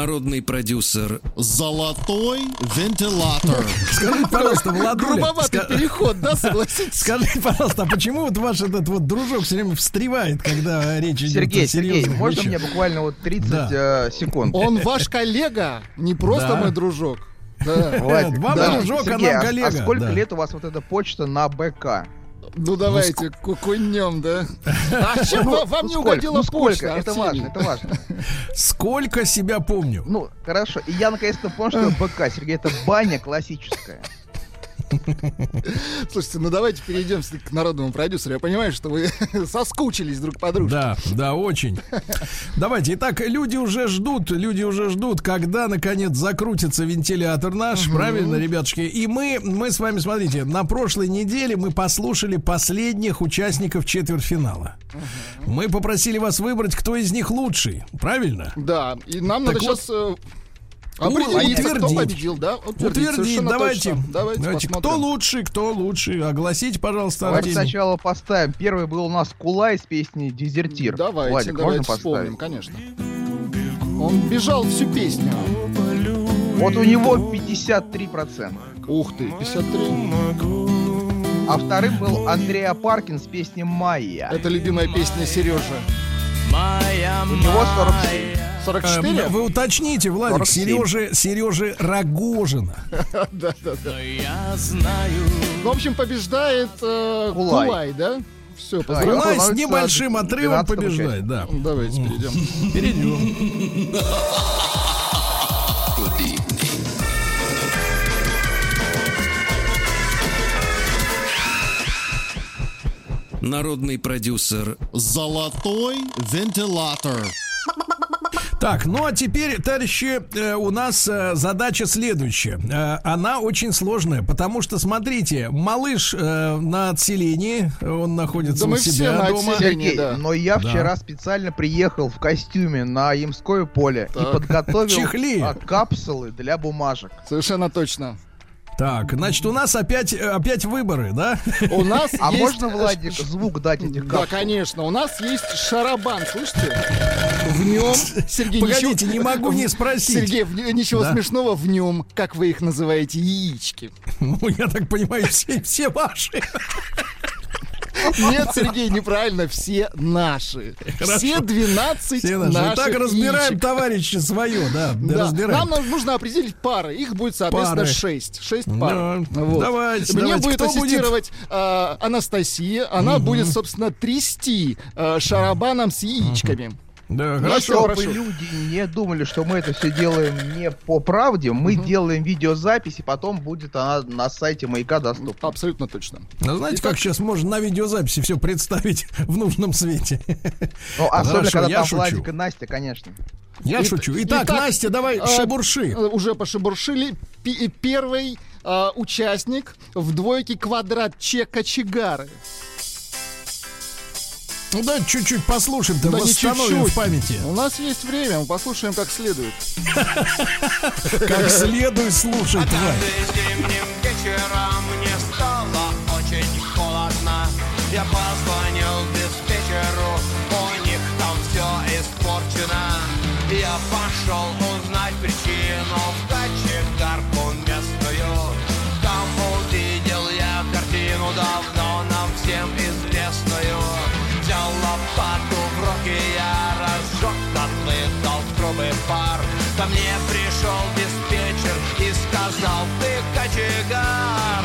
Народный продюсер Золотой вентилятор. Скажите, пожалуйста, Владуля, Грубоватый ска- переход, да, согласитесь? скажите, пожалуйста, а почему вот ваш этот вот дружок все время встревает, когда речь идет Сергей, о Сергей, серьезных можно вещах? мне буквально вот 30 Да. э, секунд? Он ваш коллега, не просто Да. мой дружок. Да. Вам да. дружок, а Сергей, нам а- коллега, А сколько да. лет у вас вот эта почта на БК? Ну давайте, кукунем, да? А чем Ну, вам ну не сколько? угодила Ну сколько? почта, Это важно, это важно. Сколько себя помню. Ну, хорошо. И я наконец-то понял, что БК, Сергей, это баня классическая. Слушайте, ну давайте перейдем к народному продюсеру. Я понимаю, что вы соскучились друг по дружке. Да, да, очень. Давайте. Итак, люди уже ждут, люди уже ждут, когда наконец закрутится вентилятор наш, правильно, ребятушки? И мы, мы с вами, смотрите, на прошлой неделе мы послушали последних участников четвертьфинала. Мы попросили вас выбрать, кто из них лучший, правильно? Да, и нам Так надо вот, сейчас кто утвердить. победил, да? Утвердить, совершенно давайте. точно. Давайте, Давайте, кто лучший, кто лучший. Огласите, пожалуйста, Давайте Артемий. сначала поставим. Первый был у нас Кулай с песней «Дезертир». Давайте, Владик, давайте можно вспомним, поставить? конечно. Он бежал всю песню. Вот у него 53%. Ух ты, 53. А вторым был Андрей Апаркин с песней «Майя». Это любимая песня Сережи. У него 47. 44? Э, Вы уточните, Владик, 47. Сережи, Сережи Рогожина. Да, да, да. Ну, в общем, побеждает э, Кулай. Кулай, да? Все, поздравляю. нас с небольшим отрывом 12-м побеждает, да. Давайте перейдем. Перейдем. Народный продюсер Золотой вентилятор. Так, ну а теперь, товарищи, э, у нас э, задача следующая. Э, она очень сложная, потому что, смотрите, малыш на отселении, он находится Да у мы все себя на дома. отселении. Сергей, да. но я Да. вчера специально приехал в костюме на Ямское поле Так. и подготовил Чехли. а, капсулы для бумажек. Совершенно точно. Так, значит, у нас опять, э, опять выборы, да? У нас А есть... можно, Владик, звук дать этих Да, конечно. У нас есть шарабан, слышите? В нем... Сергей, Погодите, ничего- не могу не спросить. Сергей, в ничего Да. смешного в нем, как вы их называете, яички. Ну, я так понимаю, все, все ваши. Нет, Сергей, неправильно, все наши. Хорошо. Все 12 Все наши. наших Так разбираем, яичек. товарищи, свое, да, Да. разбираем. Нам нужно определить пары. Их будет, соответственно, Пары. 6. 6 Да. пар. Вот. Давайте, Мне давайте. будет Кто будет? ассистировать э, Анастасия. Она будет, собственно, трясти э, шарабаном с яичками. Да, хорошо. Чтобы прошу. люди не думали, что мы это все делаем не по правде, мы делаем видеозапись, и потом будет она на сайте Маяка доступна. Абсолютно точно. Ну, знаете, как сейчас можно на видеозаписи все представить в нужном свете? Ну, особенно, Хорошо, когда там шучу. Владик и Настя, конечно. Я И- шучу. Итак, итак, Настя, давай э, шебурши. Уже пошебуршили. Пи- Первый э, участник в двойке квадрат Че Кочегары. Ну да, чуть-чуть послушаем-то, Да восстановим чуть-чуть. в памяти. У нас есть время, мы послушаем как следует. Как следует слушать, вечером мне стало очень холодно. Я позвонил диспетчеру, у них там все испорчено. Я пошел узнать причину в Мне пришел диспетчер и сказал, ты кочегар.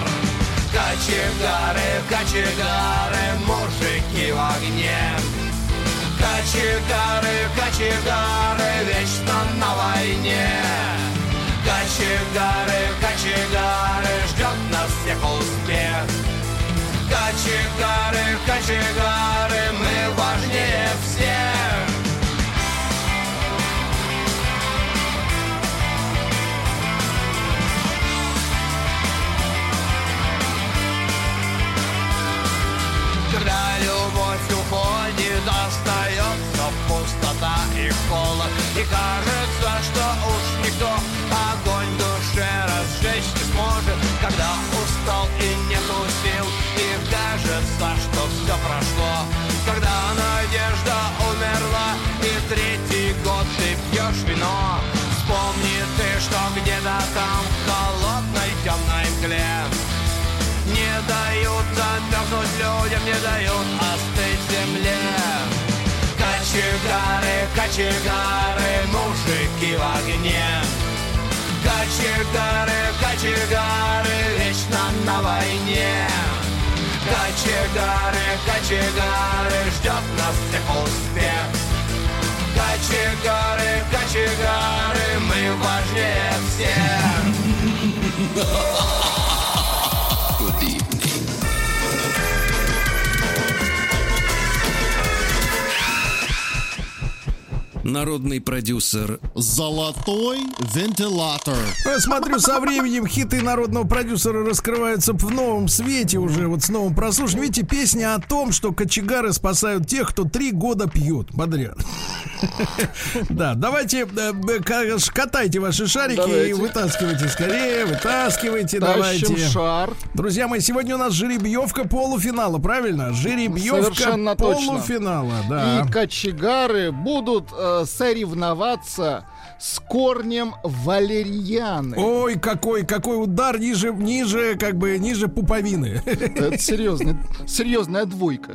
Кочегары, кочегары, мужики в огне. Кочегары, кочегары, вечно на войне. Кочегары, кочегары, ждет нас всех успех. Кочегары, кочегары, мы важнее всех. Холод И кажется, что уж никто огонь в душе разжечь не сможет. Когда устал и нету сил И кажется, что все прошло. Когда надежда умерла И третий год ты пьешь вино. Вспомни ты, что где-то там В холодной темной мгле. Не дают замерзнуть людям, не дают остыть. Кочегары, кочегары, мужики в огне. Кочегары, кочегары, вечно на войне. Кочегары, кочегары, ждет нас всех успех. Кочегары, кочегары, мы важнее всех. Народный продюсер Золотой вентилятор. Я Смотрю, со временем хиты народного продюсера раскрываются в новом свете уже, вот с новым прослушиванием. Видите, песня о том, что кочегары спасают тех, кто три года пьют подряд. Да, давайте э, э, ка- катайте ваши шарики и вытаскивайте скорее, вытаскивайте, давайте. шар. Друзья мои, сегодня у нас жеребьевка полуфинала, правильно? Жеребьевка полуфинала, да. И кочегары будут э, соревноваться с корнем валерьяны. Ой, какой, какой удар ниже, ниже, как бы, ниже пуповины. Это серьезный, серьезная двойка.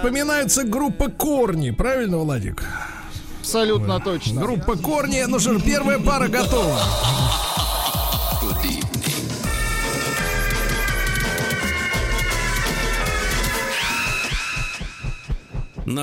Вспоминается группа Корни, правильно, Владик? Абсолютно точно. Группа Корни, ну что первая пара готова.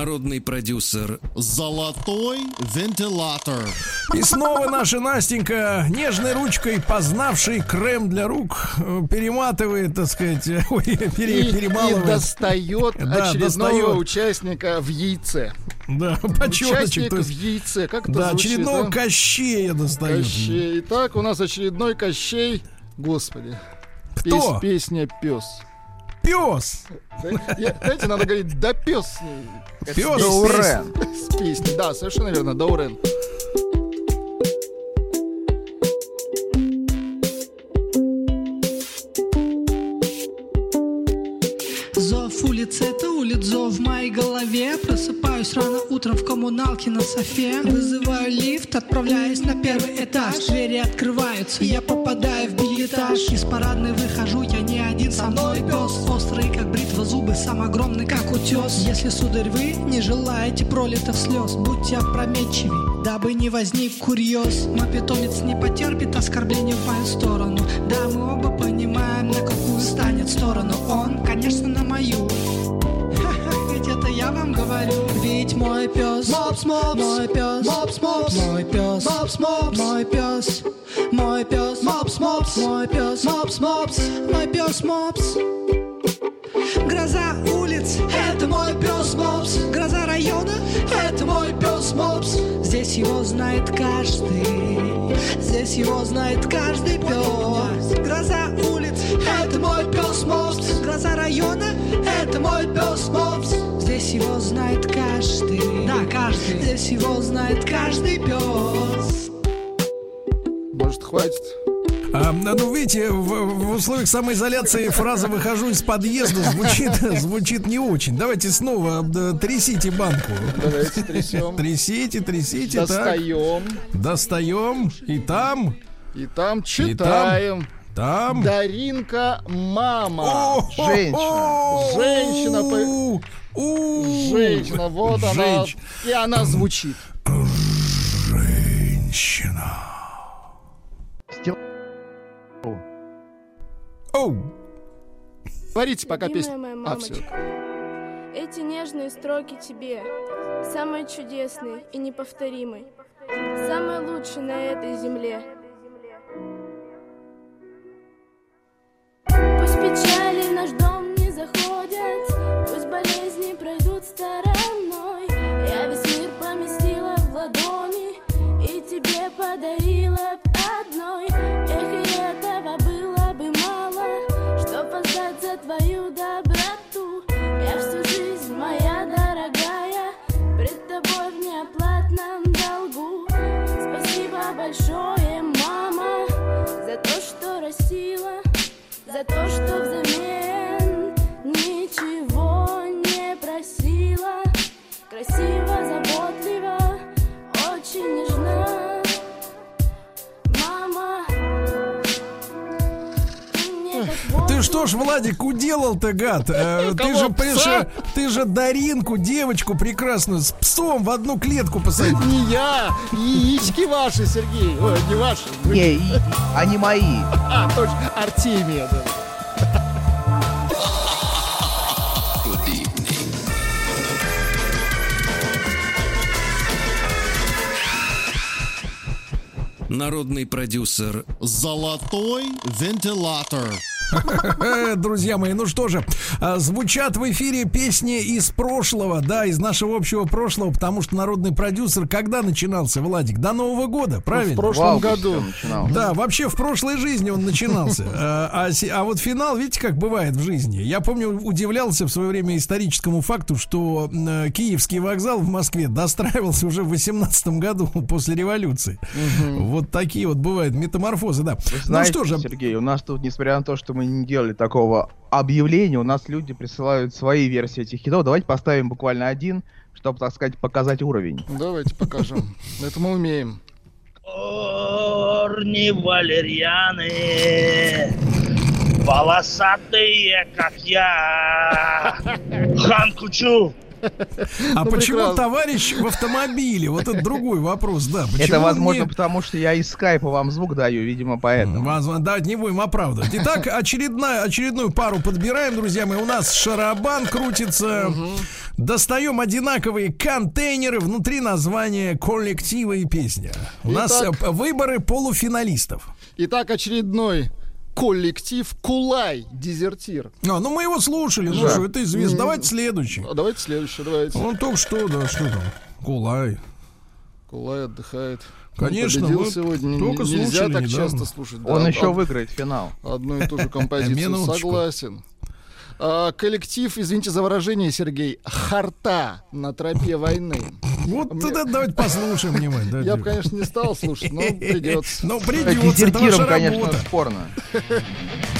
Народный продюсер Золотой вентилятор. И снова наша Настенька, нежной ручкой познавший крем для рук, э, перематывает, так сказать, ой, пере- И, и перемалывает. достает Да, очередного достает. участника в яйце. Да, почеточек. Участник То в есть, яйце. Как это да, звучит, очередного да? Кощея достает. Кощей. Итак, у нас очередной Кощей. Господи. Кто? Пес- песня пес. Пес! Знаете, надо говорить, да пес. Пес! Даурен. С песней. Да, совершенно верно, Даурен. Просыпаюсь рано утром в коммуналке на софе. Вызываю лифт, отправляюсь на первый этаж. Двери открываются, я попадаю в билетаж Из парадной выхожу, я не один, со мной пес. Острый, как бритва, зубы, сам огромный, как утес. Если, сударь, вы не желаете пролитых слез Будьте опрометчивей, дабы не возник курьез. Мой питомец не потерпит оскорбления в мою сторону. Да, мы оба понимаем, на какую станет сторону. Он, конечно, на мою я вам говорю Ведь мой пес Мопс, мопс. Мой пес Мопс, мопс. Мой пес Мопс, мопс. Мой пес Мой пес Мопс, мопс. Мой пес Мопс, мопс. Мой пес Мопс Гроза улиц, это мой пес Мопс. Гроза района, это мой пес Мопс. Здесь его знает каждый. Здесь его знает каждый пес. Гроза улиц, это мой пес Мопс. Гроза района, это мой пес Мопс. Здесь его знает каждый. Да, каждый. Здесь его знает каждый пес. Может, хватит? А, ну, видите, в, в условиях самоизоляции фраза «выхожу из подъезда» звучит, звучит не очень. Давайте снова трясите банку. Давайте трясем. Трясите, трясите. так. Достаем. Достаем. И там, И там читаем. там. Даринка мама. О-хо-хо! Женщина У, у, Женщина, вот она. Женщ- И она звучит. Женщина. Оу. Говорите пока песню. А, все. Эти нежные строки тебе, самые чудесные и неповторимые, самые лучшие на этой земле. Пусть печали наш дом не заходят, пусть болезни пред тобой в неоплатном долгу. Спасибо большое, мама, за то, что растила, за то, что взамен Ты что ж, Владик, уделал-то, гад? Э, ты, же, э, ты же Даринку, девочку прекрасную, с псом в одну клетку посадил. Не я, яички ваши, Сергей. Ой, не ваши. Не, они мои. А, точно, Артемия. да. Народный продюсер Золотой вентилятор. Друзья мои, ну что же, а, звучат в эфире песни из прошлого, да, из нашего общего прошлого, потому что народный продюсер когда начинался, Владик? До Нового года, правильно? В прошлом В году. он начинал. Да, вообще в прошлой жизни он начинался. А, а а вот финал, видите, как бывает в жизни. Я помню, удивлялся в свое время историческому факту, что э, Киевский вокзал в Москве достраивался уже в 18 году после революции. Вот такие вот бывают метаморфозы, да. Знаете, ну что же, Сергей, у нас тут, несмотря на то, что мы не делали такого объявления, у нас люди присылают свои версии этих хитов. Давайте поставим буквально один, чтобы, так сказать, показать уровень. Давайте покажем. Это мы умеем. Корни валерьяны, волосатые, как я. Хан Кучу. А Ну, почему прекрасно. товарищ в автомобиле? Вот это другой вопрос, да. Это, возможно, потому что я из скайпа вам звук даю, видимо, поэтому. Возможно, да, не будем оправдывать. Итак, очередная, очередную пару подбираем, друзья мои. У нас шарабан крутится. Достаем одинаковые контейнеры. Внутри названия коллектива и песня. У нас Итак. э, выборы полуфиналистов. Итак, очередной коллектив Кулай, дезертир. А, ну мы его слушали. Ну Да. что, это известно. Давайте следующий. А давайте следующий, давайте. Он только что, да, что там? Кулай. Кулай отдыхает. Конечно, Он победил сегодня. Только Нельзя слушали так недавно. часто слушать. да, Он од- еще выиграет финал. Одну и ту же композицию. Согласен. А, коллектив, извините за выражение, Сергей, Харта на тропе войны. Вот Мне- тогда давайте послушаем внимательно. Я бы, конечно, не стал слушать, но придется. Ну, придется, это ваша конечно, спорно.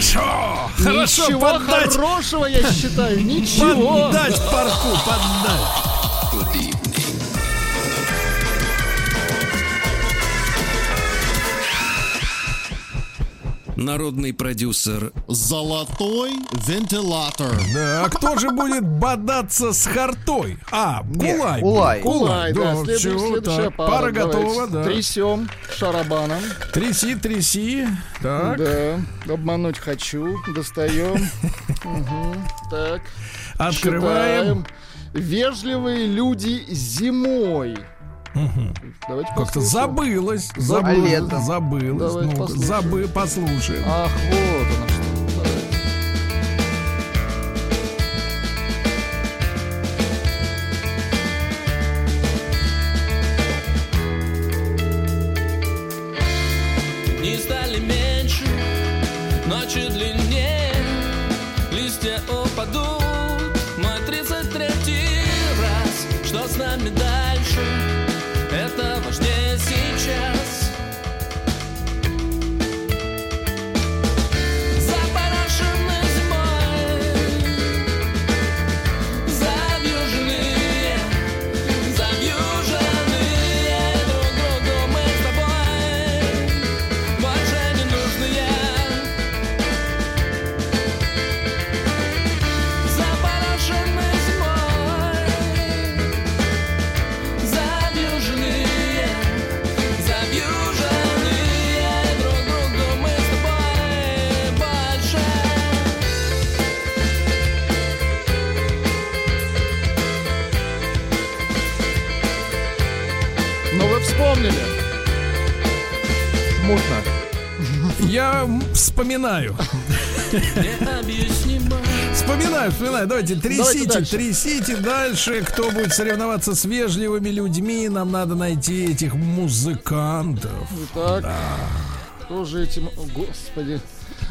Хорошо, хорошо Ничего поддать, хорошего, я считаю. Ничего. поддать парку, поддать. Народный продюсер Золотой вентилятор. Да, а кто же будет бодаться с хартой? А, Кулай. Кулай. Кулай, да, ну, следующая, следующая пара. Пара Давайте. готова, да. Трясем шарабаном. Тряси, тряси. Так. Да, обмануть хочу. Достаем. Мгм. Так. Открываем. Считаем. Вежливые люди зимой. Давайте Как-то забылось. А Забылось. Забылось. Давайте Ну, послушаем. забы, послушаем. Ах, вот оно вспоминаю. Вспоминаю, вспоминаю. Давайте трясите, дальше. трясите дальше. Кто будет соревноваться с вежливыми людьми, нам надо найти этих музыкантов. Итак, кто же этим... О, Господи.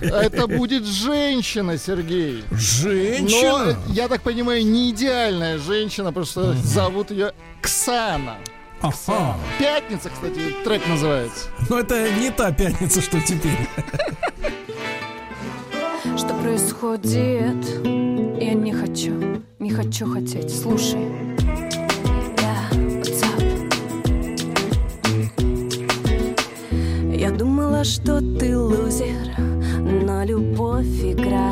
Это будет женщина, Сергей. Женщина. Но, я так понимаю, не идеальная женщина, потому что зовут ее Ксана. Ага. Пятница, кстати, трек называется. Но это не та пятница, что теперь. Что происходит? Я не хочу, не хочу хотеть. Слушай. Up? Я думала, что ты лузер, но любовь игра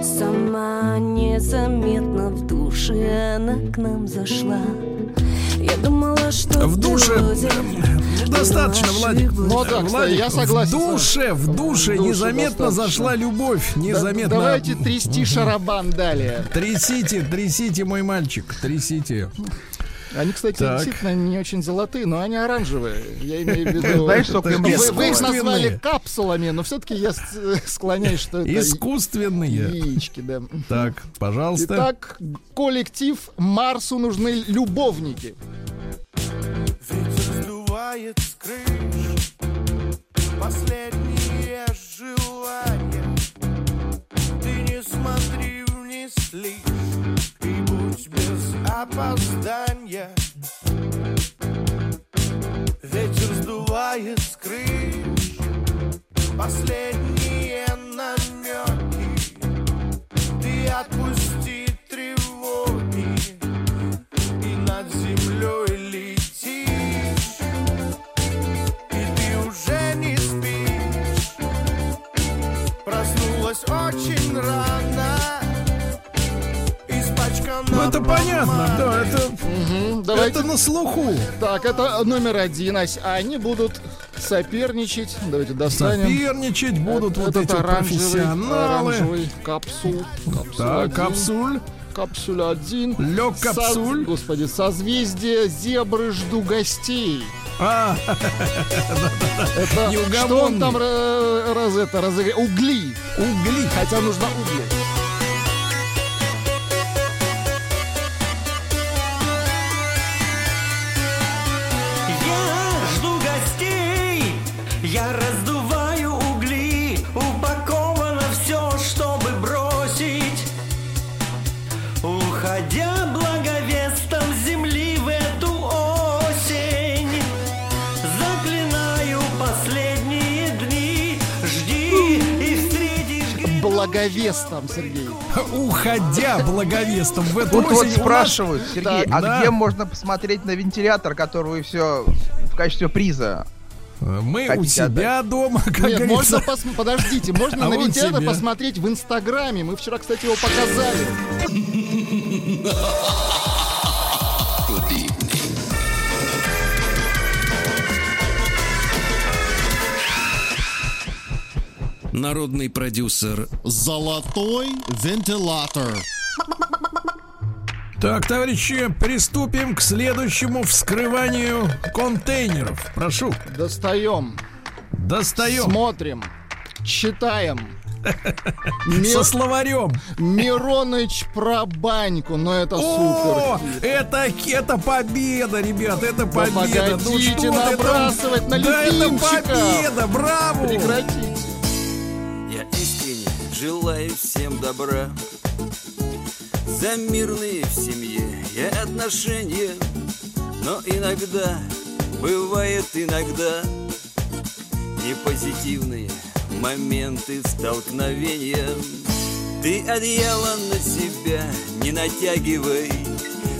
Сама незаметно в душе она к нам зашла В душе достаточно, но Владик. Ну да, кстати, Владик, я согласен. В душе, в душе В душе незаметно достаточно. зашла любовь. Да- Незаметно. Давайте трясти шарабан далее. Трясите, трясите, мой мальчик, трясите. Они, кстати, Так. действительно не очень золотые, но они оранжевые. Я имею в виду... Знаешь, лет? Вы, вы их назвали капсулами, но все-таки я с- склоняюсь, что это Искусственные. яички, да. Так, пожалуйста. Итак, коллектив Марсу нужны любовники. Ветер сдувает с крыш Последние желания Ты не смотри вниз лишь И будь без опоздания на слуху. Так, это номер один. А Они будут соперничать. Давайте достанем. Соперничать будут вот эти профессионалы. оранжевый капсул. Так, один. капсуль. Капсуль один. Лёг Со- капсуль. Господи, созвездие зебры жду гостей. А, Это что он там ра- раз это разыграл? Угли. угли. Хотя нужно угли. Благовестом, Сергей. Уходя благовестом в эту Тут вот осень у нас- спрашивают, Сергей, Так, а да. где можно посмотреть на вентилятор, который все в качестве приза? Мы у Хотите себя дома, как Нет, говорится. можно пос- подождите, можно А на вентилятор посмотреть в Инстаграме. Мы вчера, кстати, его показали. Народный продюсер Золотой вентилятор. Так, товарищи, приступим к следующему вскрыванию контейнеров. Прошу, Достаем, достаем смотрим, читаем. со Мир- словарем. Мироныч про баньку, но это О, супер. это, это победа, ребят, это победа. Ну погодите что там? набрасывать на Да это победа, браво! Прекратите. Желаю всем добра. За мирные в семье и отношения. Но иногда, бывает иногда Непозитивные моменты столкновения. Ты одеяло на себя не натягивай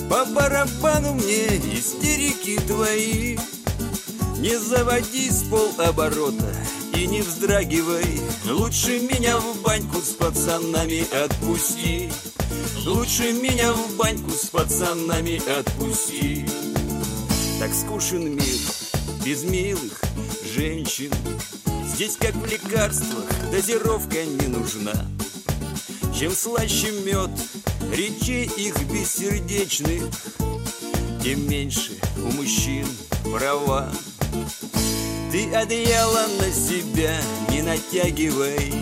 По барабану мне истерики твои. Не заводи с полоборота и не вздрагивай. Лучше меня в баньку с пацанами отпусти. Лучше меня в баньку с пацанами отпусти. Так скучен мир без милых женщин. Здесь как в лекарствах дозировка не нужна. Чем слаще мед речей их бессердечных Тем меньше у мужчин права ты одеяло на себя не натягивай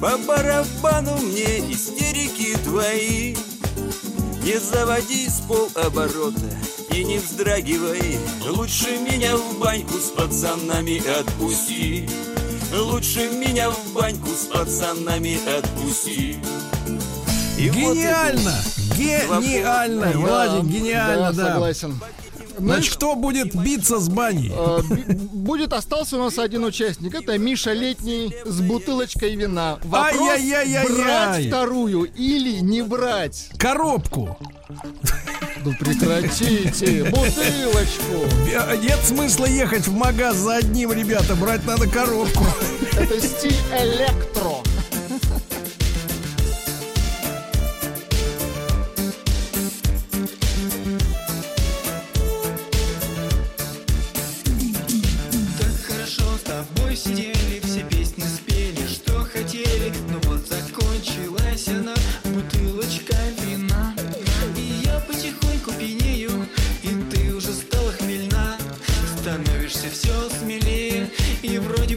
По барабану мне истерики твои Не заводи с полоборота и не вздрагивай Лучше меня в баньку с пацанами отпусти Лучше меня в баньку с пацанами отпусти И вот Гениально! Гениально! Да, Владик, гениально, да, да. согласен. И Значит, кто будет биться с баней? Э, Будет остался у нас один участник. Это Миша Летний с бутылочкой вина. Вопрос брать вторую или не брать. Коробку. Ну прекратите, бутылочку. Э, Нет смысла ехать в магаз за одним, ребята. Брать надо коробку. Это стиль электро.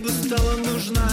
Бы стала нужна.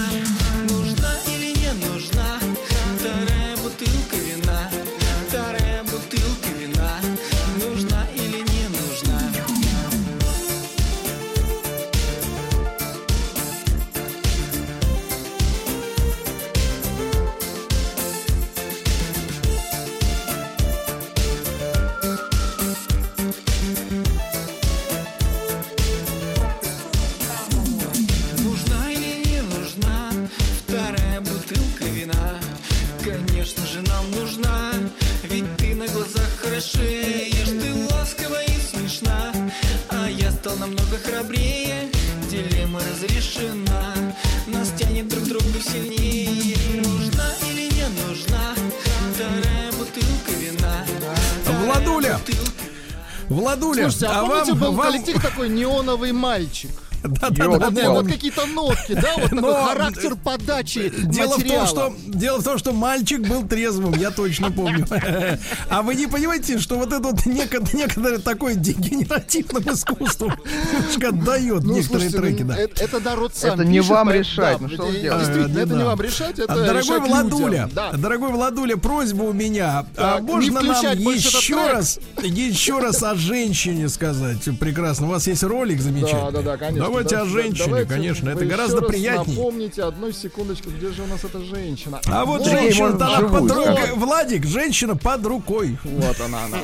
Слушайте, а, а помните, вам, был вам... коллектив такой неоновый мальчик? Да, да, Вот, да, да. вот какие-то нотки, да, вот такой Но характер подачи Дело в, том, материала. что, дело в том, что мальчик был трезвым, я точно помню. А вы не понимаете, что вот это вот неко- некоторое такое дегенеративным искусством немножко отдает Ну, некоторые слушайте, треки, да. это, это народ сам Это не пишет, вам решать, да, ну что вы делаете? Действительно, А, это да. не вам решать, это А, дорогой решать Владуля, людям. Да. дорогой Владуля, просьба у меня. А Так, не можно нам еще раз, еще раз о женщине сказать? Прекрасно. У вас есть ролик замечательный. Да, да, да, конечно. Давайте да, о женщине, давайте конечно, это гораздо приятнее. Напомните одну секундочку, где же у нас эта женщина? А вот, вот женщина-то она под рукой. Вот. Владик, женщина под рукой. Вот она, она.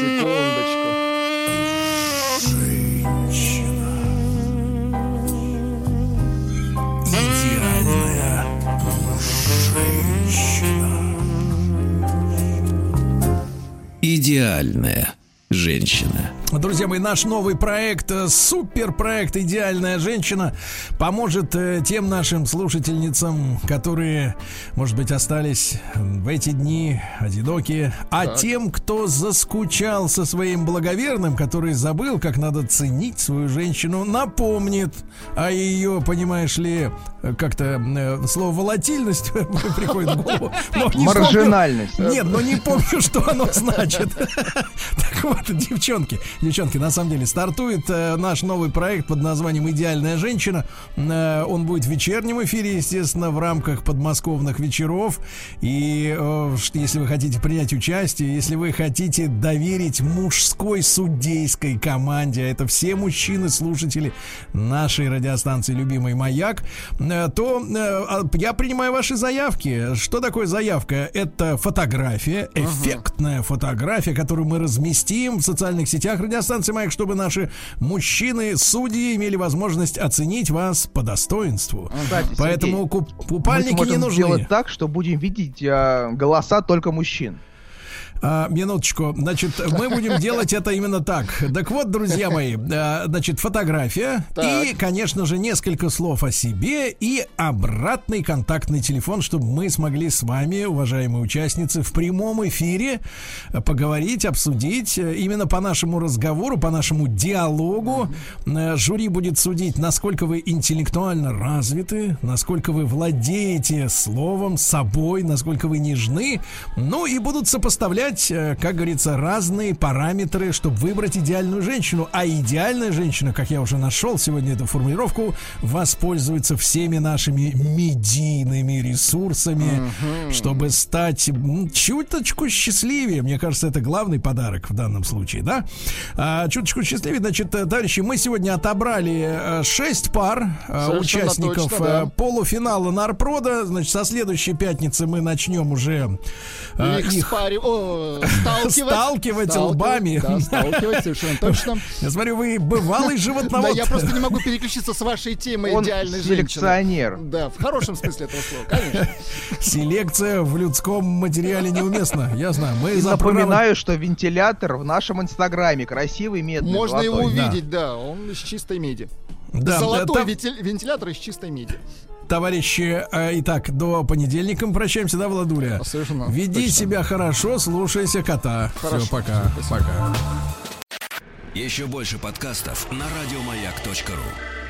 Секундочку. Идеальная женщина. Идеальная женщина. Друзья мои, наш новый проект, э, суперпроект «Идеальная женщина» поможет э, тем нашим слушательницам, которые, может быть, остались в эти дни одинокие, а Так. тем, кто заскучал со своим благоверным, который забыл, как надо ценить свою женщину, напомнит о ее, понимаешь ли, э, как-то э, слово «волатильность» приходит в голову. помню- Маржинальность. Нет, но не помню, что оно значит. Так вот, девчонки, девчонки, на самом деле стартует э, наш новый проект под названием «Идеальная женщина». Э, он будет в вечернем эфире, естественно, в рамках подмосковных вечеров. И э, если вы хотите принять участие, если вы хотите доверить мужской судейской команде, а это все мужчины, слушатели нашей радиостанции «Любимый маяк», э, то э, а, я принимаю ваши заявки. Что такое заявка? Это фотография, эффектная фотография, которую мы разместим в социальных сетях радиостанции «Маяк», чтобы наши мужчины-судьи имели возможность оценить вас по достоинству. Кстати, Поэтому Сергей, куп- купальники мы не нужны. сделать так, что будем видеть э, голоса только мужчин. А, минуточку. Значит, мы будем делать это именно так. Так вот, друзья мои, а, значит, фотография и, конечно же, несколько слов о себе и обратный контактный телефон, чтобы мы смогли с вами, уважаемые участницы, в прямом эфире поговорить, обсудить э, именно по нашему разговору, по нашему диалогу. Э, Жюри будет судить, насколько вы интеллектуально развиты, насколько вы владеете словом, собой, насколько вы нежны. Ну и будут сопоставлять, э, как говорится, разные параметры, чтобы выбрать идеальную женщину. А идеальная женщина, как я уже нашел сегодня эту формулировку, воспользуется всеми нашими медийными ресурсами, чтобы стать чуточку счастливее. Мне кажется, это главный подарок в данном случае, да? А, чуточку счастливее. Значит, э, товарищи, мы сегодня отобрали 6 пар э, Совершенно участников точно, да. полуфинала Нарпрода. Значит, со следующей пятницы мы начнем уже Их, их спари- о, сталкивать. Сталкивать лбами. Да, сталкивать, совершенно точно. Я смотрю, вы бывалый Да, животновод. я просто не могу переключиться с вашей темой Он идеальной селекционер. женщины. Да, в хорошем смысле этого слова, конечно. Селекция в людском материале неуместна. Я знаю. Мы напоминаю, что вентилятор в нашем инстаграме красивый, медный, Можно его увидеть, да, он из чистой меди. Да, Золотой да, там- вентилятор из чистой меди. Товарищи, э, итак, до понедельника мы прощаемся, да, Владуля? Совершенно Веди точно. себя хорошо, слушайся кота. Хорошо. Все, пока. Пока. Еще больше подкастов на радиомаяк.ру.